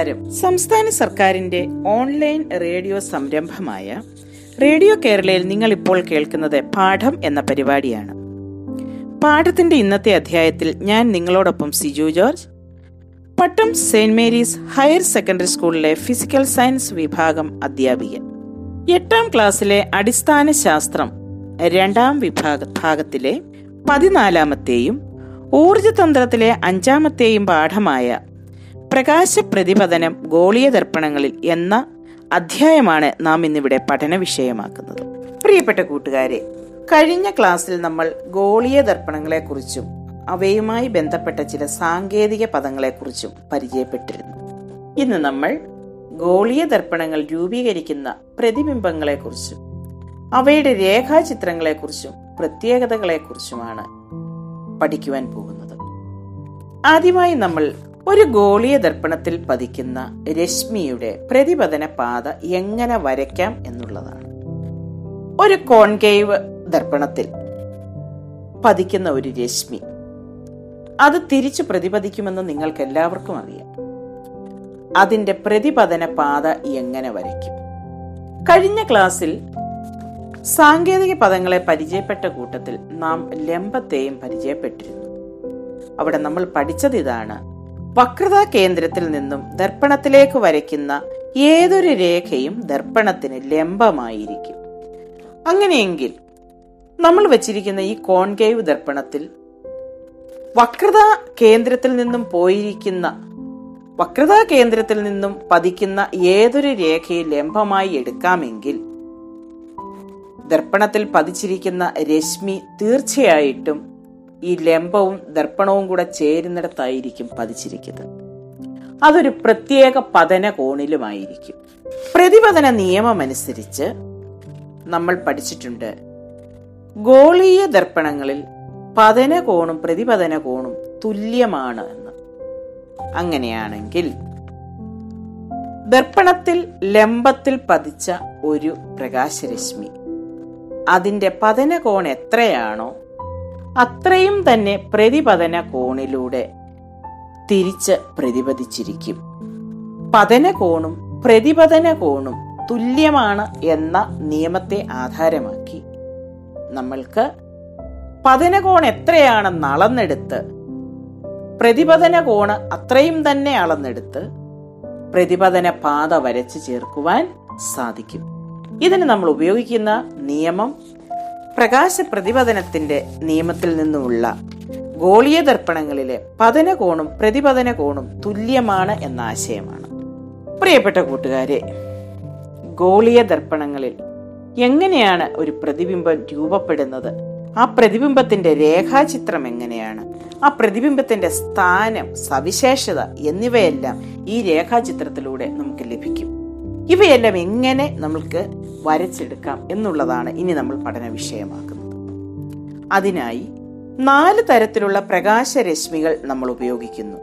നമസ്കാരം. സംസ്ഥാന സർക്കാരിന്റെ ഓൺലൈൻ റേഡിയോ സംരംഭമായ റേഡിയോ കേരളയിൽ നിങ്ങൾ ഇപ്പോൾ കേൾക്കുന്നത് പാഠം എന്ന പരിപാടിയാണ്. പാഠത്തിന്റെ ഇന്നത്തെ അധ്യായത്തിൽ ഞാൻ നിങ്ങളോടൊപ്പം Siju George. Pattom Saint Mary's higher secondary സ്കൂളിലെ ഫിസിക്കൽ സയൻസ് വിഭാഗം അധ്യാപിക എട്ടാം ക്ലാസ്സിലെ അടിസ്ഥാന ശാസ്ത്രം രണ്ടാം വിഭാഗ ഭാഗത്തിലെ പതിനാലാമത്തെയും ഊർജതന്ത്രത്തിലെ അഞ്ചാമത്തെയും പാഠമായ പ്രകാശ പ്രതിപതനം ഗോളീയ ദർപ്പണങ്ങളിൽ എന്ന അധ്യായമാണ് നാം ഇന്നിവിടെ പഠന വിഷയമാക്കുന്നത് പ്രിയപ്പെട്ട കൂട്ടുകാരെ കഴിഞ്ഞ ക്ലാസ്സിൽ നമ്മൾ ഗോളീയ ദർപ്പണങ്ങളെക്കുറിച്ചും അവയുമായി ബന്ധപ്പെട്ട ചില സാങ്കേതിക പദങ്ങളെക്കുറിച്ചും പരിചയപ്പെട്ടിരുന്നു. ഇന്ന് നമ്മൾ ഗോളീയ ദർപ്പണങ്ങൾ രൂപീകരിക്കുന്ന പ്രതിബിംബങ്ങളെക്കുറിച്ചും അവയുടെ രേഖാചിത്രങ്ങളെക്കുറിച്ചും പ്രത്യേകതകളെക്കുറിച്ചുമാണ് പഠിക്കുവാൻ പോകുന്നത്. ആദ്യമായി നമ്മൾ ഒരു ഗോളീയ ദർപ്പണത്തിൽ പതിക്കുന്ന രശ്മിയുടെ പ്രതിപതന പാത എങ്ങനെ വരയ്ക്കാം എന്നുള്ളതാണ്. ഒരു കോൺകേവ് ദർപ്പണത്തിൽ പതിക്കുന്ന ഒരു രശ്മി. അത് തിരിച്ചു പ്രതിപതിക്കുമെന്ന് നിങ്ങൾക്ക് എല്ലാവർക്കും അറിയാം. അതിന്റെ പ്രതിപതന പാത എങ്ങനെ വരയ്ക്കും? കഴിഞ്ഞ ക്ലാസ്സിൽ സാങ്കേതിക പദങ്ങളെ പരിചയപ്പെട്ട കൂട്ടത്തിൽ നാം ലംബത്തെയും പരിചയപ്പെട്ടിരുന്നു. അവിടെ നമ്മൾ പഠിച്ചത് ഇതാണ്. വക്രതാ കേന്ദ്രത്തിൽ നിന്നും ദർപ്പണത്തിലേക്ക് വരയ്ക്കുന്ന ഏതൊരു രേഖയും ദർപ്പണത്തിന് ലംബമായിരിക്കും. അങ്ങനെയെങ്കിൽ നമ്മൾ വച്ചിരിക്കുന്ന ഈ കോൺകേവ് ദർപ്പണത്തിൽ വക്രത കേന്ദ്രത്തിൽ നിന്നും പോയിരിക്കുന്ന വക്രതാ കേന്ദ്രത്തിൽ നിന്നും പതിക്കുന്ന ഏതൊരു രേഖയെ ലംബമായി എടുക്കാമെങ്കിൽ ദർപ്പണത്തിൽ പതിച്ചിരിക്കുന്ന രശ്മി തീർച്ചയായിട്ടും ഈ ലംബവും ദർപ്പണവും കൂടെ ചേരുന്നിടത്തായിരിക്കും പതിച്ചിരിക്കുന്നത്. അതൊരു പ്രത്യേക പതന കോണിലുമായിരിക്കും. പ്രതിപതന നിയമമനുസരിച്ച് നമ്മൾ പഠിച്ചിട്ടുണ്ട് ഗോളീയ ദർപ്പണങ്ങളിൽ പതന കോണും പ്രതിപതന കോണും തുല്യമാണ് എന്ന്. അങ്ങനെയാണെങ്കിൽ ദർപ്പണത്തിൽ ലംബത്തിൽ പതിച്ച ഒരു പ്രകാശരശ്മി അതിന്റെ പതന കോൺ എത്രയാണോ അത്രയും തന്നെ പ്രതിപതന കോണിലൂടെ തിരിച്ച് പ്രതിപതിച്ചിരിക്കും പതന കോണും പ്രതിപതന കോണും തുല്യമാണ് എന്ന നിയമത്തെ ആധാരമാക്കി. നമ്മൾക്ക് പതന കോൺ എത്രയാണെന്ന് അളന്നെടുത്ത് പ്രതിപതന കോണ് അത്രയും തന്നെ അളന്നെടുത്ത് പ്രതിപതന പാത വരച്ച് ചേർക്കുവാൻ സാധിക്കും. ഇതിന് നമ്മൾ ഉപയോഗിക്കുന്ന നിയമം പ്രകാശ പ്രതിപതനത്തിന്റെ നിയമത്തിൽ നിന്നുമുള്ള ഗോളീയ ദർപ്പണങ്ങളിലെ പതന കോണും പ്രതിപതന കോണും തുല്യമാണ് എന്ന ആശയമാണ്. പ്രിയപ്പെട്ട കൂട്ടുകാരെ ഗോളീയ ദർപ്പണങ്ങളിൽ എങ്ങനെയാണ് ഒരു പ്രതിബിംബം രൂപപ്പെടുന്നത്? ആ പ്രതിബിംബത്തിന്റെ രേഖാചിത്രം എങ്ങനെയാണ്? ആ പ്രതിബിംബത്തിന്റെ സ്ഥാനം സവിശേഷത എന്നിവയെല്ലാം ഈ രേഖാചിത്രത്തിലൂടെ നമുക്ക് ലഭിക്കും. ഇവയെല്ലാം എങ്ങനെ നമുക്ക് വരച്ചെടുക്കാം എന്നുള്ളതാണ് ഇനി നമ്മൾ പഠന വിഷയമാക്കുന്നത്. അതിനായി നാല് തരത്തിലുള്ള പ്രകാശരശ്മികൾ നമ്മൾ ഉപയോഗിക്കുന്നു.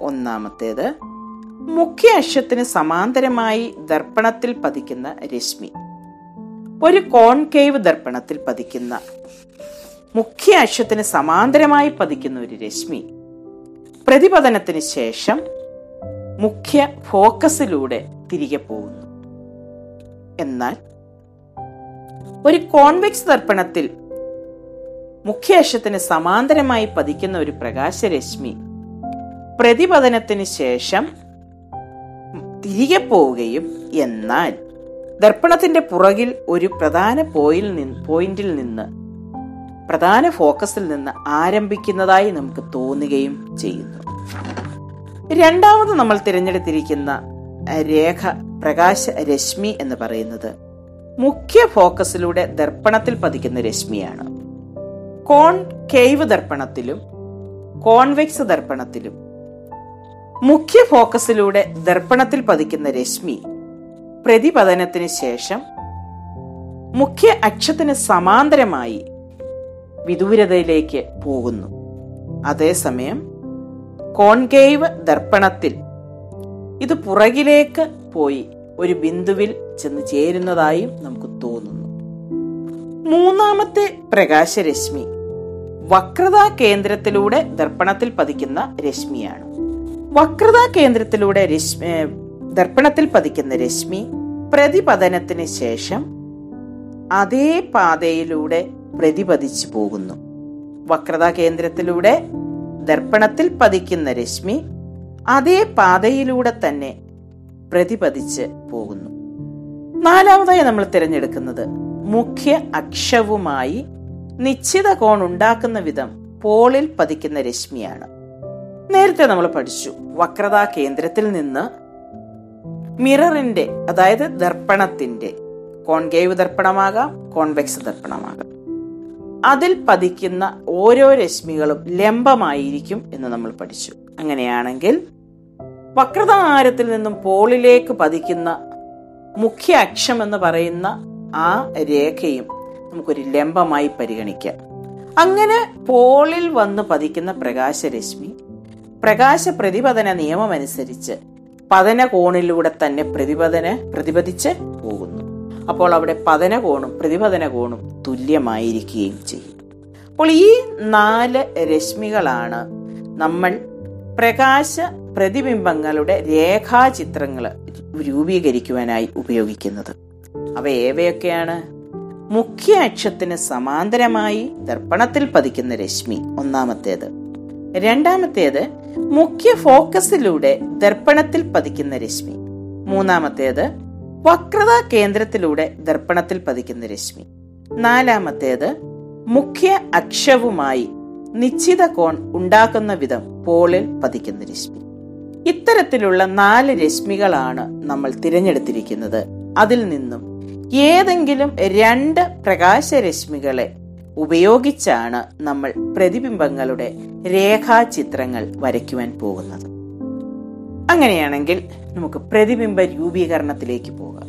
ഒന്നാമത്തേത് മുഖ്യ അക്ഷത്തിന് സമാന്തരമായി ദർപ്പണത്തിൽ പതിക്കുന്ന രശ്മി. ഒരു കോൺകേവ് ദർപ്പണത്തിൽ പതിക്കുന്ന മുഖ്യ അക്ഷത്തിന് സമാന്തരമായി പതിക്കുന്ന ഒരു രശ്മി. പ്രതിപതനത്തിന് ശേഷം മുഖ്യ ഫോക്കസിലൂടെ തിരികെ പോകുന്നു. എന്നാൽ ഒരു കോൺവെക്സ് ദർപ്പണത്തിൽ മുഖ്യ അക്ഷത്തിന് സമാന്തരമായി പതിക്കുന്ന ഒരു പ്രകാശരശ്മി പ്രതിപതനത്തിന് ശേഷം തിരികെ പോവുകയും എന്നാൽ ദർപ്പണത്തിന്റെ പുറകിൽ ഒരു പ്രധാന പോയിൽ നിന്ന് പോയിന്റിൽ നിന്ന് പ്രധാന ഫോക്കസിൽ നിന്ന് ആരംഭിക്കുന്നതായി നമുക്ക് തോന്നുകയും ചെയ്യുന്നു. രണ്ടാമത് നമ്മൾ തിരഞ്ഞെടുത്തിരിക്കുന്ന രേഖ പ്രകാശ രശ്മി എന്ന് പറയുന്നത്. മുഖ്യ ഫോക്കസിലൂടെ ദർപ്പണത്തിൽ പതിക്കുന്ന രശ്മിയാണ്. കോൺ കേവ് ദർപ്പണത്തിലും കോൺവെക്സ് ദർപ്പണത്തിലും. മുഖ്യ ഫോക്കസിലൂടെ ദർപ്പണത്തിൽ പതിക്കുന്ന രശ്മി പ്രതിപതനത്തിന് ശേഷം മുഖ്യ അക്ഷത്തിന് സമാന്തരമായി വിദൂരതയിലേക്ക് പോകുന്നു. അതേസമയം കോൺകേവ് ദർപ്പണത്തിൽ ഇത് പുറകിലേക്ക് പോയി ഒരു ബിന്ദുവിൽ ചെന്ന് ചേരുന്നതായും നമുക്ക് തോന്നുന്നു. മൂന്നാമത്തെ പ്രകാശരശ്മി വക്രതാ കേന്ദ്രത്തിലൂടെ ദർപ്പണത്തിൽ പതിക്കുന്ന രശ്മിയാണ്. വക്രതാ കേന്ദ്രത്തിലൂടെ രശ്മി ദർപ്പണത്തിൽ പതിക്കുന്ന രശ്മി പ്രതിപതനത്തിന് ശേഷം അതേ പാതയിലൂടെ പ്രതിപതിച്ചു പോകുന്നു. വക്രതാ കേന്ദ്രത്തിലൂടെ ദർപ്പണത്തിൽ പതിക്കുന്ന രശ്മി അതേ പാതയിലൂടെ തന്നെ പ്രതിപതിച്ച് പോകുന്നു. നാലാമതായി നമ്മൾ തിരഞ്ഞെടുക്കുന്നത് മുഖ്യ അക്ഷവുമായി നിശ്ചിത കോൺ ഉണ്ടാക്കുന്ന വിധം പോളിൽ പതിക്കുന്ന രശ്മിയാണ്. നേരത്തെ നമ്മൾ പഠിച്ചു വക്രതാ കേന്ദ്രത്തിൽ നിന്ന് മിററിന്റെ അതായത് ദർപ്പണത്തിന്റെ കോൺകേവ് ദർപ്പണമാകാം കോൺവെക്സ് ദർപ്പണമാകാം. അതിൽ പതിക്കുന്ന ഓരോ രശ്മികളും ലംബമായിരിക്കും എന്ന് നമ്മൾ പഠിച്ചു. അങ്ങനെയാണെങ്കിൽ വക്രതാരത്തിൽ നിന്നും പോളിലേക്ക് പതിക്കുന്ന മുഖ്യ അക്ഷം എന്ന് പറയുന്ന ആ രേഖയും നമുക്കൊരു ലംബമായി പരിഗണിക്കാം. അങ്ങനെ പോളിൽ വന്ന് പതിക്കുന്ന പ്രകാശരശ്മി പ്രകാശ പ്രതിപതന നിയമമനുസരിച്ച് പതന കോണിലൂടെ തന്നെ പ്രതിപതന പ്രതിപതിച്ച് പോകുന്നു. അപ്പോൾ അവിടെ പതന കോണും പ്രതിപതന കോണും തുല്യമായിരിക്കുകയും ചെയ്യും. അപ്പോൾ ഈ നാല് രശ്മികളാണ് നമ്മൾ പ്രകാശ പ്രതിബിംബങ്ങളുടെ രേഖാചിത്രങ്ങൾ രൂപീകരിക്കുവാനായി ഉപയോഗിക്കുന്നത്. അവ ഏവയൊക്കെയാണ്? മുഖ്യ അക്ഷത്തിന് സമാന്തരമായി ദർപ്പണത്തിൽ പതിക്കുന്ന രശ്മി ഒന്നാമത്തേത്. രണ്ടാമത്തേത് മുഖ്യ ഫോക്കസിലൂടെ ദർപ്പണത്തിൽ പതിക്കുന്ന രശ്മി. മൂന്നാമത്തേത് വക്രതാ കേന്ദ്രത്തിലൂടെ ദർപ്പണത്തിൽ പതിക്കുന്ന രശ്മി. നാലാമത്തേത് മുഖ്യ അക്ഷവുമായി നിശ്ചിത കോൺ ഉണ്ടാക്കുന്ന വിധം പോളിൽ പതിക്കുന്ന രശ്മി. ഇത്തരത്തിലുള്ള നാല് രശ്മികളാണ് നമ്മൾ തിരഞ്ഞെടുത്തിരിക്കുന്നത്. അതിൽ നിന്നും ഏതെങ്കിലും രണ്ട് പ്രകാശരശ്മികളെ ഉപയോഗിച്ചാണ് നമ്മൾ പ്രതിബിംബങ്ങളുടെ രേഖാചിത്രങ്ങൾ വരയ്ക്കുവാൻ പോകുന്നത്. അങ്ങനെയാണെങ്കിൽ നമുക്ക് പ്രതിബിംബ രൂപീകരണത്തിലേക്ക് പോകാം.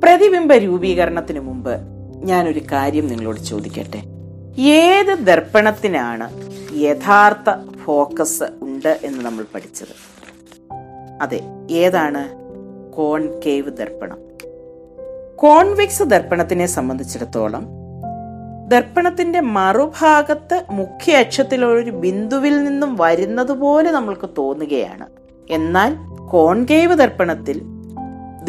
പ്രതിബിംബ രൂപീകരണത്തിന് മുമ്പ് ഞാനൊരു കാര്യം നിങ്ങളോട് ചോദിക്കട്ടെ? ഏത് ദർപ്പണത്തിനാണ് യഥാർത്ഥ ഫോക്കസ് ഉണ്ട് എന്ന് നമ്മൾ പഠിച്ചത്? അതെ ഏതാണ്? കോൺകേവ് ദർപ്പണം. കോൺവെക്സ് ദർപ്പണത്തിനെ സംബന്ധിച്ചിടത്തോളം ദർപ്പണത്തിന്റെ മറുഭാഗത്ത് മുഖ്യ അക്ഷത്തിലൊരു ബിന്ദുവിൽ നിന്നും വരുന്നത് പോലെ നമ്മൾക്ക് തോന്നുകയാണ്. എന്നാൽ കോൺകേവ് ദർപ്പണത്തിൽ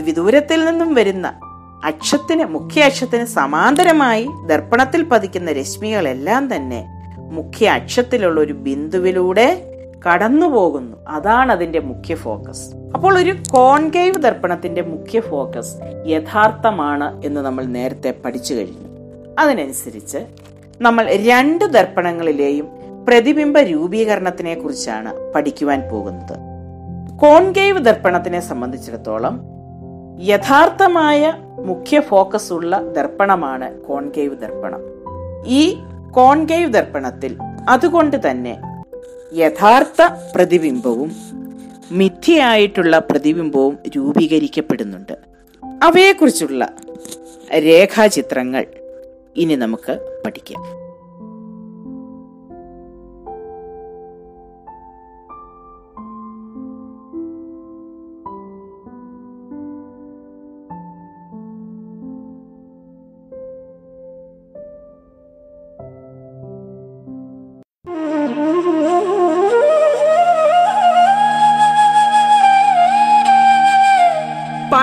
വിദൂരത്തിൽ നിന്നും വരുന്ന അക്ഷത്തിന് മുഖ്യ അക്ഷത്തിന് സമാന്തരമായി ദർപ്പണത്തിൽ പതിക്കുന്ന രശ്മികളെല്ലാം തന്നെ മുഖ്യ അക്ഷത്തിലുള്ള ഒരു ബിന്ദുവിലൂടെ കടന്നു പോകുന്നു അതാണ് അതിന്റെ മുഖ്യ ഫോക്കസ്. അപ്പോൾ ഒരു കോൺകേവ് ദർപ്പണത്തിന്റെ മുഖ്യ ഫോക്കസ് യഥാർത്ഥമാണ് എന്ന് നമ്മൾ നേരത്തെ പഠിച്ചു കഴിഞ്ഞു. അതിനനുസരിച്ച് നമ്മൾ രണ്ട് ദർപ്പണങ്ങളിലെയും പ്രതിബിംബ രൂപീകരണത്തിനെ കുറിച്ചാണ് പഠിക്കുവാൻ പോകുന്നത്. കോൺകേവ് ദർപ്പണത്തിനെ സംബന്ധിച്ചിടത്തോളം യഥാർത്ഥമായ മുഖ്യ ഫോക്കസ് ഉള്ള ദർപ്പണമാണ് കോൺകേവ് ദർപ്പണം. ഈ കോൺകേവ് ദർപ്പണത്തിൽ അതുകൊണ്ട് തന്നെ യഥാർത്ഥ പ്രതിബിംബവും മിഥ്യയായിട്ടുള്ള പ്രതിബിംബവും രൂപീകരിക്കപ്പെടുന്നുണ്ട്. അവയെക്കുറിച്ചുള്ള രേഖാചിത്രങ്ങൾ ഇനി നമുക്ക് പഠിക്കാം.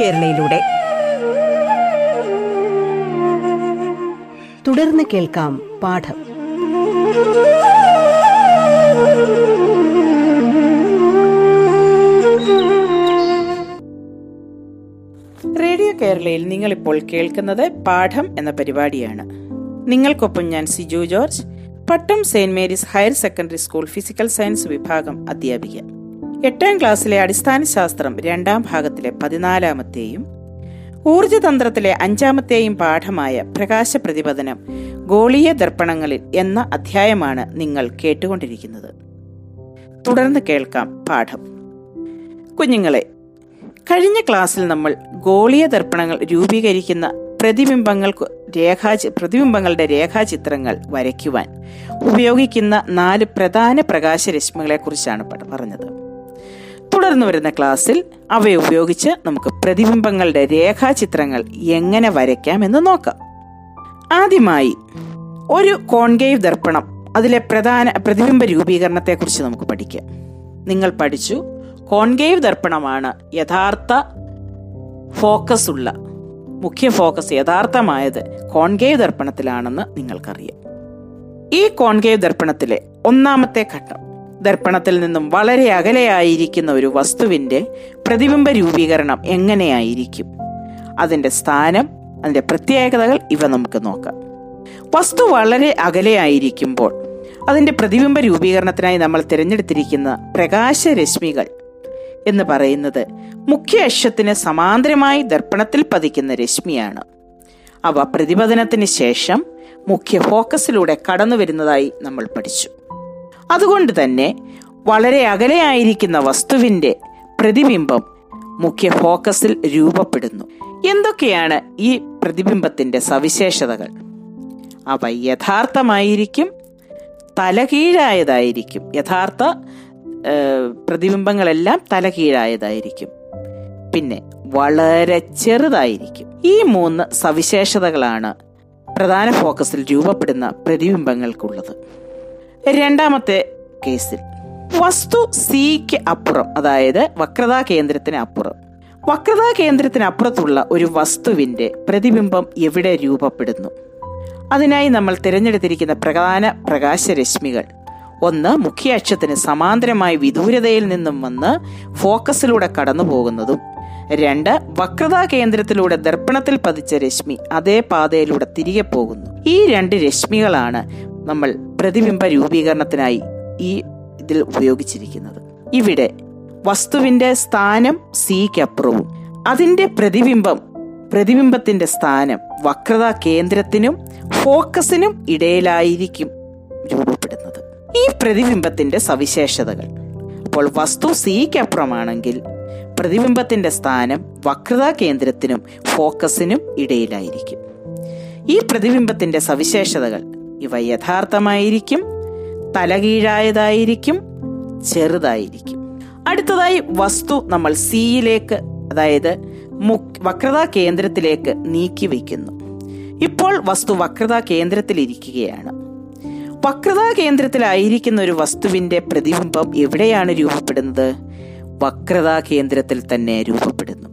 കേരളയിലൂടെ. തുടർന്ന് കേൾക്കാം പാഠം. റേഡിയോ കേരളയിൽ നിങ്ങളിപ്പോൾ കേൾക്കുന്നത് പാഠം എന്ന പരിപാടിയാണ്. നിങ്ങൾക്കൊപ്പം ഞാൻ Siju George Pattom Saint Mary's higher secondary school physical science വിഭാഗം അധ്യാപിക. എട്ടാം ക്ലാസ്സിലെ അടിസ്ഥാന ശാസ്ത്രം രണ്ടാം ഭാഗത്തിലെ പതിനാലാമത്തെയും ഊർജതന്ത്രത്തിലെ അഞ്ചാമത്തെയും പാഠമായ പ്രകാശ പ്രതിപതനം ഗോളീയ ദർപ്പണങ്ങളിൽ എന്ന അധ്യായമാണ് നിങ്ങൾ കേട്ടുകൊണ്ടിരിക്കുന്നത്. തുടർന്ന് കേൾക്കാം പാഠം. കുഞ്ഞുങ്ങളെ കഴിഞ്ഞ ക്ലാസ്സിൽ നമ്മൾ ഗോളീയ ദർപ്പണങ്ങൾ രൂപീകരിക്കുന്ന പ്രതിബിംബങ്ങൾക്ക് രേഖാ പ്രതിബിംബങ്ങളുടെ രേഖാചിത്രങ്ങൾ വരയ്ക്കുവാൻ ഉപയോഗിക്കുന്ന നാല് പ്രധാന പ്രകാശരശ്മികളെക്കുറിച്ചാണ് പറഞ്ഞത്. തുടർന്ന് വരുന്ന ക്ലാസ്സിൽ അവയെ ഉപയോഗിച്ച് നമുക്ക് പ്രതിബിംബങ്ങളുടെ രേഖാചിത്രങ്ങൾ എങ്ങനെ വരയ്ക്കാം എന്ന് നോക്കാം. ആദ്യമായി ഒരു കോൺകേവ് ദർപ്പണം അതിലെ പ്രധാന പ്രതിബിംബ രൂപീകരണത്തെക്കുറിച്ച് നമുക്ക് പഠിക്കാം. നിങ്ങൾ പഠിച്ചു കോൺകേവ് ദർപ്പണമാണ് യഥാർത്ഥ ഫോക്കസ് ഉള്ള മുഖ്യ ഫോക്കസ് യഥാർത്ഥമായത് കോൺകേവ് ദർപ്പണത്തിലാണെന്ന് നിങ്ങൾക്കറിയാം. ഈ കോൺകേവ് ദർപ്പണത്തിലെ ഒന്നാമത്തെ ഘട്ടം ദർപ്പണത്തിൽ നിന്നും വളരെ അകലെയായിരിക്കുന്ന ഒരു വസ്തുവിന്റെ പ്രതിബിംബ രൂപീകരണം എങ്ങനെയായിരിക്കും? അതിന്റെ സ്ഥാനം അതിന്റെ പ്രത്യേകതകൾ ഇവ നമുക്ക് നോക്കാം. വസ്തു വളരെ അകലെയായിരിക്കുമ്പോൾ അതിന്റെ പ്രതിബിംബ രൂപീകരണത്തിനായി നമ്മൾ തിരഞ്ഞെടുത്തിരിക്കുന്ന പ്രകാശരശ്മികൾ എന്ന് പറയുന്നത് മുഖ്യ അക്ഷത്തിന് സമാന്തരമായി ദർപ്പണത്തിൽ പതിക്കുന്ന രശ്മിയാണ്. അവ പ്രതിപതനത്തിന് ശേഷം മുഖ്യ ഫോക്കസിലൂടെ കടന്നു വരുന്നതായി നമ്മൾ പഠിച്ചു. അതുകൊണ്ട് തന്നെ വളരെ അകലെയായിരിക്കുന്ന വസ്തുവിന്റെ പ്രതിബിംബം മുഖ്യ ഫോക്കസിൽ രൂപപ്പെടുന്നു. എന്തൊക്കെയാണ് ഈ പ്രതിബിംബത്തിന്റെ സവിശേഷതകൾ? അവ യഥാർത്ഥമായിരിക്കും തലകീഴായതായിരിക്കും. യഥാർത്ഥ പ്രതിബിംബങ്ങളെല്ലാം തലകീഴായതായിരിക്കും. പിന്നെ വളരെ ചെറുതായിരിക്കും. ഈ മൂന്ന് സവിശേഷതകളാണ് പ്രധാന ഫോക്കസിൽ രൂപപ്പെടുന്ന പ്രതിബിംബങ്ങൾക്കുള്ളത്. രണ്ടാമത്തെ കേസിൽ വസ്തു സിക്ക് അപ്പുറം അതായത് വക്രതാ കേന്ദ്രത്തിന് അപ്പുറം. വക്രതാ കേന്ദ്രത്തിന് അപ്പുറത്തുള്ള ഒരു വസ്തുവിന്റെ പ്രതിബിംബം എവിടെ രൂപപ്പെടുന്നു? അതിനായി നമ്മൾ തിരഞ്ഞെടുത്തിരിക്കുന്ന പ്രധാന പ്രകാശരശ്മികൾ. ഒന്ന് മുഖ്യ അക്ഷത്തിന് സമാന്തരമായി വിദൂരതയിൽ നിന്നും വന്ന് ഫോക്കസിലൂടെ കടന്നു പോകുന്നതും രണ്ട് വക്രതാ കേന്ദ്രത്തിലൂടെ ദർപ്പണത്തിൽ പതിച്ച രശ്മി അതേ പാതയിലൂടെ തിരികെ പോകുന്നു. ഈ രണ്ട് രശ്മികളാണ് നമ്മൾ പ്രതിബിംബ രൂപീകരണത്തിനായി ഈ ഇതിൽ ഉപയോഗിച്ചിരിക്കുന്നത്. ഇവിടെ വസ്തുവിന്റെ സ്ഥാനം സിക്കപ്പുറവും. അതിന്റെ പ്രതിബിംബം പ്രതിബിംബത്തിന്റെ സ്ഥാനം വക്രതാ കേന്ദ്രത്തിനും ഫോക്കസിനും ഇടയിലായിരിക്കും രൂപപ്പെടുന്നത്. ഈ പ്രതിബിംബത്തിന്റെ സവിശേഷതകൾ. അപ്പോൾ വസ്തു സിക്കപ്പുറമാണെങ്കിൽ പ്രതിബിംബത്തിന്റെ സ്ഥാനം വക്രതാ കേന്ദ്രത്തിനും ഫോക്കസിനും ഇടയിലായിരിക്കും. ഈ പ്രതിബിംബത്തിന്റെ സവിശേഷതകൾ ഇവ യഥാർത്ഥമായിരിക്കും തലകീഴായതായിരിക്കും ചെറുതായിരിക്കും. അടുത്തതായി വസ്തു നമ്മൾ സിയിലേക്ക് അതായത് വക്രതാ കേന്ദ്രത്തിലേക്ക് നീക്കി വയ്ക്കുന്നു. ഇപ്പോൾ വസ്തു വക്രതാ കേന്ദ്രത്തിലിരിക്കുകയാണ് വക്രതാ കേന്ദ്രത്തിലായിരിക്കുന്ന ഒരു വസ്തുവിന്റെ പ്രതിബിംബം എവിടെയാണ് രൂപപ്പെടുന്നത്? വക്രതാ കേന്ദ്രത്തിൽ തന്നെ രൂപപ്പെടുന്നു.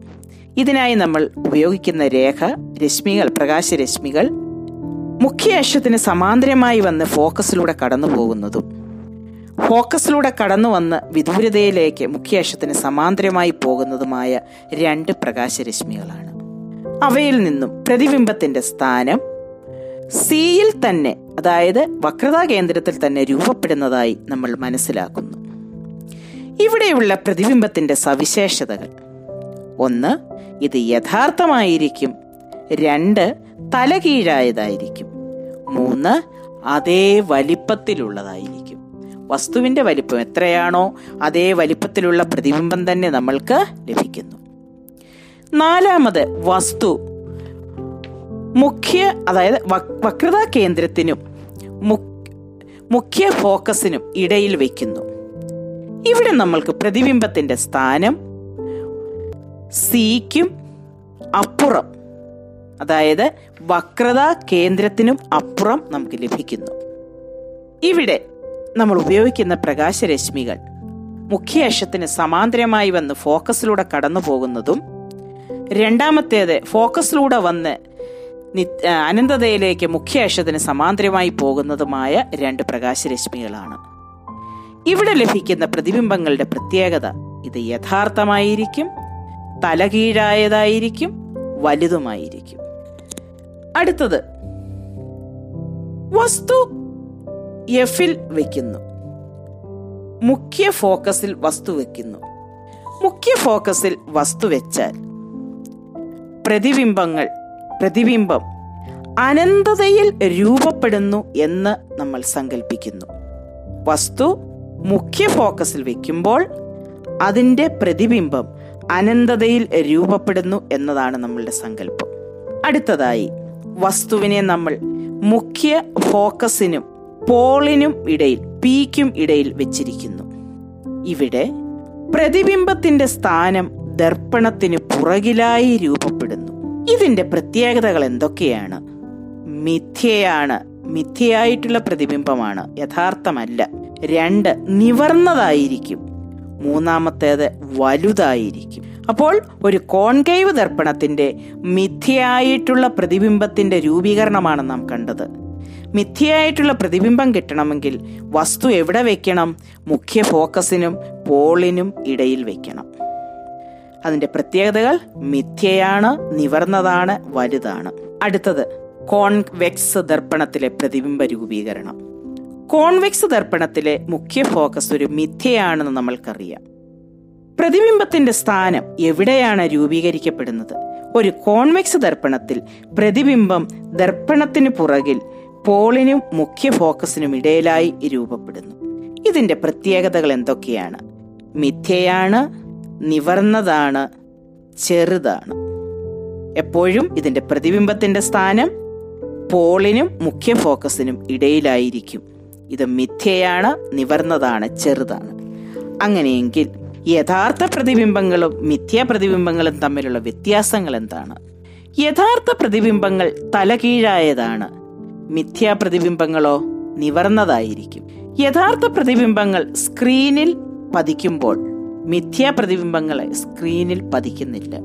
ഇതിനായി നമ്മൾ ഉപയോഗിക്കുന്ന രേഖ രശ്മികൾ പ്രകാശരശ്മികൾ മുഖ്യ സമാന്തരമായി വന്ന് ഫോക്കസിലൂടെ കടന്നു പോകുന്നതും ഫോക്കസിലൂടെ കടന്നു വന്ന് വിദൂരതയിലേക്ക് മുഖ്യ സമാന്തരമായി പോകുന്നതുമായ രണ്ട് പ്രകാശരശ്മികളാണ്. അവയിൽ നിന്നും പ്രതിബിംബത്തിന്റെ സ്ഥാനം സിയിൽ തന്നെ അതായത് വക്രതാ കേന്ദ്രത്തിൽ തന്നെ രൂപപ്പെടുന്നതായി നമ്മൾ മനസ്സിലാക്കുന്നു. ഇവിടെയുള്ള പ്രതിബിംബത്തിന്റെ സവിശേഷതകൾ. ഒന്ന് ഇത് യഥാർത്ഥമായിരിക്കും. രണ്ട് തലകീഴായതായിരിക്കും. മൂന്ന് അതേ വലിപ്പത്തിലുള്ളതായിരിക്കും. വസ്തുവിന്റെ വലിപ്പം എത്രയാണോ അതേ വലിപ്പത്തിലുള്ള പ്രതിബിംബം തന്നെ നമ്മൾക്ക് ലഭിക്കുന്നു. നാലാമത് വസ്തു. മുഖ്യ അതായത് വക്രതാ കേന്ദ്രത്തിനും മുഖ്യ ഫോക്കസിനും ഇടയിൽ വയ്ക്കുന്നു ഇവിടെ നമ്മൾക്ക് പ്രതിബിംബത്തിന്റെ സ്ഥാനം സിക്കും അപ്പുറം. അതായത് വക്രത കേന്ദ്രത്തിനും അപ്പുറം നമുക്ക് ലഭിക്കുന്നു. ഇവിടെ നമ്മൾ ഉപയോഗിക്കുന്ന പ്രകാശരശ്മികൾ മുഖ്യ അക്ഷത്തിന് സമാന്തരമായി വന്ന് ഫോക്കസിലൂടെ കടന്നു പോകുന്നതും രണ്ടാമത്തേത് ഫോക്കസിലൂടെ വന്ന് അനന്തതയിലേക്ക് മുഖ്യ അക്ഷത്തിന് സമാന്തരമായി പോകുന്നതുമായ രണ്ട് പ്രകാശരശ്മികളാണ്. ഇവിടെ ലഭിക്കുന്ന പ്രതിബിംബങ്ങളുടെ പ്രത്യേകത ഇത് യഥാർത്ഥമായിരിക്കും തലകീഴായതായിരിക്കും വലുതുമായിരിക്കും. അടുത്തത്. വസ്തു എഫിൽ വെക്കുന്നു. മുഖ്യ ഫോക്കസിൽ വസ്തു വെക്കുന്നു. മുഖ്യ ഫോക്കസിൽ വസ്തു വെച്ചാൽ പ്രതിബിംബങ്ങൾ പ്രതിബിംബം അനന്തതയിൽ രൂപപ്പെടുന്നു എന്ന് നമ്മൾ സങ്കല്പിക്കുന്നു വസ്തു മുഖ്യ ഫോക്കസിൽ വെക്കുമ്പോൾ അതിന്റെ പ്രതിബിംബം അനന്തതയിൽ രൂപപ്പെടുന്നു എന്നതാണ് നമ്മളുടെ സങ്കല്പം. അടുത്തതായി വസ്തുവിനെ നമ്മൾ മുഖ്യ ഫോക്കസിനും പോളിനും ഇടയിൽ പീക്കും ഇടയിൽ വെച്ചിരിക്കുന്നു. ഇവിടെ പ്രതിബിംബത്തിന്റെ സ്ഥാനം ദർപ്പണത്തിന് പുറകിലായി രൂപപ്പെടുന്നു. ഇതിന്റെ പ്രത്യേകതകൾ എന്തൊക്കെയാണ്? മിഥ്യയാണ്. മിഥ്യയായിട്ടുള്ള പ്രതിബിംബമാണ്. യഥാർത്ഥമല്ല. രണ്ട് നിവർന്നതായിരിക്കും. മൂന്നാമത്തേത് വലുതായിരിക്കും. അപ്പോൾ ഒരു കോൺകേവ് ദർപ്പണത്തിന്റെ മിഥ്യയായിട്ടുള്ള പ്രതിബിംബത്തിന്റെ രൂപീകരണമാണ് നാം കണ്ടത്. മിഥ്യയായിട്ടുള്ള പ്രതിബിംബം കിട്ടണമെങ്കിൽ വസ്തു എവിടെ വെക്കണം? മുഖ്യ ഫോക്കസിനും പോളിനും ഇടയിൽ വെക്കണം. അതിന്റെ പ്രത്യേകതകൾ മിഥ്യയാണ് നിവർന്നതാണ് വലുതാണ്. അടുത്തത് കോൺവെക്സ് ദർപ്പണത്തിലെ പ്രതിബിംബ രൂപീകരണം. കോൺവെക്സ് ദർപ്പണത്തിലെ മുഖ്യ ഫോക്കസ് ഒരു മിഥ്യയാണെന്ന് നമ്മൾക്കറിയാം. പ്രതിബിംബത്തിന്റെ സ്ഥാനം എവിടെയാണ് രൂപീകരിക്കപ്പെടുന്നത്? ഒരു കോൺവെക്സ് ദർപ്പണത്തിൽ പ്രതിബിംബം ദർപ്പണത്തിന് പുറകിൽ പോളിനും മുഖ്യ ഫോക്കസിനും ഇടയിലായി രൂപപ്പെടുന്നു. ഇതിന്റെ പ്രത്യേകതകൾ എന്തൊക്കെയാണ്? മിഥ്യയാണ് നിവർന്നതാണ് ചെറുതാണ്. എപ്പോഴും ഇതിന്റെ പ്രതിബിംബത്തിന്റെ സ്ഥാനം പോളിനും മുഖ്യ ഫോക്കസിനും ഇടയിലായിരിക്കും. ഇത് മിഥ്യയാണ് നിവർന്നതാണ് ചെറുതാണ്. അങ്ങനെയെങ്കിൽ യഥാർത്ഥ പ്രതിബിംബങ്ങളും മിഥ്യാ പ്രതിബിംബങ്ങളും തമ്മിലുള്ള വ്യത്യാസങ്ങൾ എന്താണ്? യഥാർത്ഥ പ്രതിബിംബങ്ങൾ തലകീഴായതാണ്. മിഥ്യാ പ്രതിബിംബങ്ങളോ നിവർന്നതായിരിക്കും. യഥാർത്ഥ പ്രതിബിംബങ്ങൾ സ്ക്രീനിൽ പതിക്കുമ്പോൾ മിഥ്യാ പ്രതിബിംബങ്ങളെ സ്ക്രീനിൽ പതിക്കുന്നില്ല.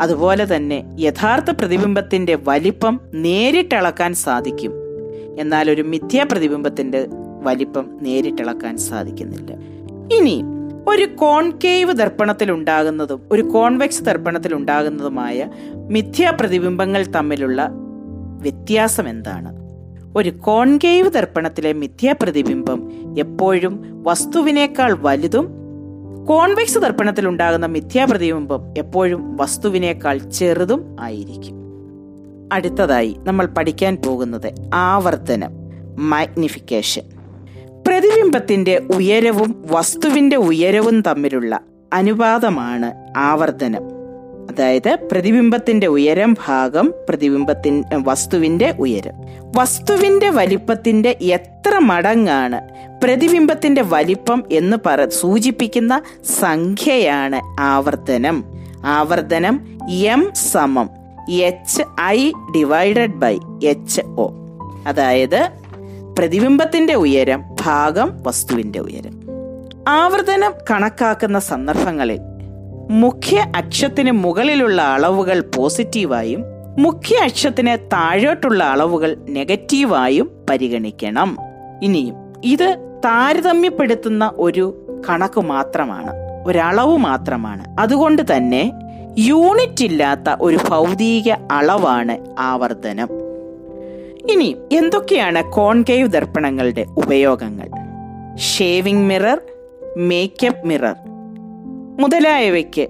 അതുപോലെ തന്നെ യഥാർത്ഥ പ്രതിബിംബത്തിന്റെ വലിപ്പം നേരിട്ടളക്കാൻ സാധിക്കും. എന്നാൽ ഒരു മിഥ്യാ പ്രതിബിംബത്തിന്റെ വലിപ്പം നേരിട്ടളക്കാൻ സാധിക്കുന്നില്ല. ഇനി ഒരു കോൺകേവ് ദർപ്പണത്തിൽ ഉണ്ടാകുന്നതും ഒരു കോൺവെക്സ് ദർപ്പണത്തിൽ ഉണ്ടാകുന്നതുമായ മിഥ്യാ പ്രതിബിംബങ്ങൾ തമ്മിലുള്ള വ്യത്യാസം എന്താണ് ഒരു കോൺകേവ് ദർപ്പണത്തിലെ മിഥ്യാ പ്രതിബിംബം എപ്പോഴും വസ്തുവിനേക്കാൾ വലുതും കോൺവെക്സ് ദർപ്പണത്തിൽ ഉണ്ടാകുന്ന മിഥ്യാ പ്രതിബിംബം എപ്പോഴും വസ്തുവിനേക്കാൾ ചെറുതും ആയിരിക്കും. അടുത്തതായി നമ്മൾ പഠിക്കാൻ പോകുന്നത് ആവർത്തനം മാഗ്നിഫിക്കേഷൻ പ്രതിബിംബത്തിന്റെ ഉയരവും വസ്തുവിന്റെ ഉയരവും തമ്മിലുള്ള അനുപാതമാണ് ആവർത്തനം. അതായത് പ്രതിബിംബത്തിന്റെ ഉയരം ഭാഗം പ്രതിബിംബത്തിൻ വസ്തുവിന്റെ ഉയരം. വസ്തുവിന്റെ വലിപ്പത്തിന്റെ എത്ര മടങ്ങാണ് പ്രതിബിംബത്തിന്റെ വലിപ്പം എന്ന് പറ സൂചിപ്പിക്കുന്ന സംഖ്യയാണ് ആവർത്തനം. ആവർത്തനം എം സമം H I divided by H O അതായത് പ്രതിബിംബത്തിന്റെ ഉയരം ഭാഗം വസ്തുവിന്റെ ഉയരം. ആവർത്തനം കണക്കാക്കുന്ന സന്ദർഭങ്ങളിൽ മുഖ്യ അക്ഷത്തിന് മുകളിലുള്ള അളവുകൾ പോസിറ്റീവായും മുഖ്യ അക്ഷത്തിന് താഴോട്ടുള്ള അളവുകൾ നെഗറ്റീവായും പരിഗണിക്കണം. ഇനിയും ഇത് താരതമ്യപ്പെടുത്തുന്ന ഒരു കണക്ക് മാത്രമാണ് ഒരളവ് മാത്രമാണ്. അതുകൊണ്ട് തന്നെ യൂണിറ്റ് ഇല്ലാത്ത ഒരു ഭൗതിക അളവാണ് ആവർത്തനം. ഇനി എന്തൊക്കെയാണ് കോൺകേവ് ദർപ്പണങ്ങളുടെ ഉപയോഗങ്ങൾ? ഷേവിംഗ് മിറർ മേക്കപ്പ് മിറർ മുതലായവയ്ക്ക്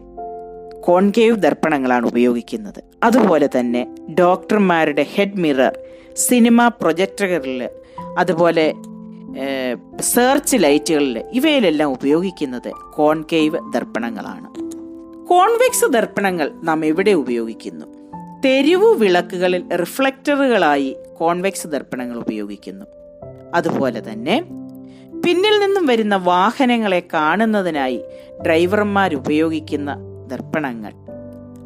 കോൺകേവ് ദർപ്പണങ്ങളാണ് ഉപയോഗിക്കുന്നത്. അതുപോലെ തന്നെ ഡോക്ടർമാരുടെ ഹെഡ് മിറർ സിനിമ പ്രൊജക്ടറുകളിൽ അതുപോലെ സെർച്ച് ലൈറ്റുകളിൽ ഇവയിലെല്ലാം ഉപയോഗിക്കുന്നത് കോൺകേവ് ദർപ്പണങ്ങളാണ്. കോൺവെക്സ് ദർപ്പണങ്ങൾ നാം എവിടെ ഉപയോഗിക്കുന്നു? തെരുവു വിളക്കുകളിൽ റിഫ്ലക്ടറുകളായി കോൺവെക്സ് ദർപ്പണങ്ങൾ ഉപയോഗിക്കുന്നു. അതുപോലെ തന്നെ പിന്നിൽ നിന്നും വരുന്ന വാഹനങ്ങളെ കാണുന്നതിനായി ഡ്രൈവർമാർ ഉപയോഗിക്കുന്ന ദർപ്പണങ്ങൾ.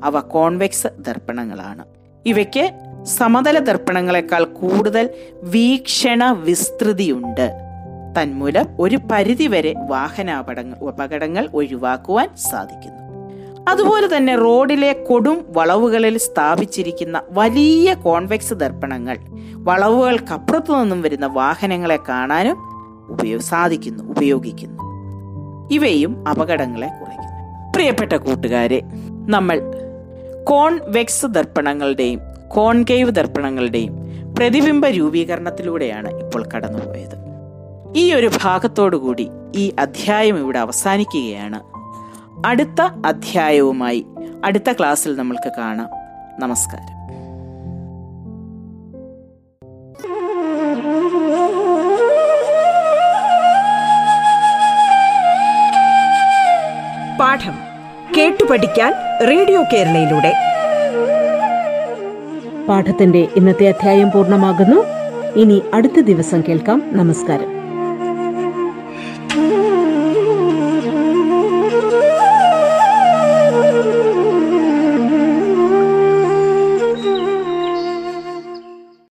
അവ കോൺവെക്സ് ദർപ്പണങ്ങളാണ്. ഇവയ്ക്ക് സമതല ദർപ്പണങ്ങളെക്കാൾ കൂടുതൽ വീക്ഷണ വിസ്തൃതിയുണ്ട്. തന്മൂലം ഒരു പരിധിവരെ വാഹനാപടങ്ങൾ അപകടങ്ങൾ ഒഴിവാക്കുവാൻ സാധിക്കുന്നു. അതുപോലെ തന്നെ റോഡിലെ കൊടും വളവുകളിൽ സ്ഥാപിച്ചിരിക്കുന്ന വലിയ കോൺവെക്സ് ദർപ്പണങ്ങൾ വളവുകൾക്കപ്പുറത്തു നിന്നും വരുന്ന വാഹനങ്ങളെ കാണാനും ഉപയോഗ സാധിക്കുന്നു ഉപയോഗിക്കുന്നു. ഇവയും അപകടങ്ങളെ കുറയ്ക്കുന്നു. പ്രിയപ്പെട്ട കൂട്ടുകാരെ നമ്മൾ കോൺവെക്സ് ദർപ്പണങ്ങളുടെയും കോൺകേവ് ദർപ്പണങ്ങളുടെയും പ്രതിബിംബ രൂപീകരണത്തിലൂടെയാണ് ഇപ്പോൾ കടന്നുപോയത്. ഈ ഒരു ഭാഗത്തോടു കൂടി ഈ അധ്യായം ഇവിടെ അവസാനിക്കുകയാണ്. അടുത്ത അധ്യായവുമായി അടുത്ത ക്ലാസ്സിൽ നമ്മൾക്ക് കാണാം. നമസ്കാരം. പാഠം കേട്ടു പഠിക്കാൻ റേഡിയോ കേരളയിലൂടെ. പാഠത്തിന്റെ ഇന്നത്തെ അധ്യായം പൂർണമാകുന്നു. ഇനി അടുത്ത ദിവസം കേൾക്കാം. നമസ്കാരം.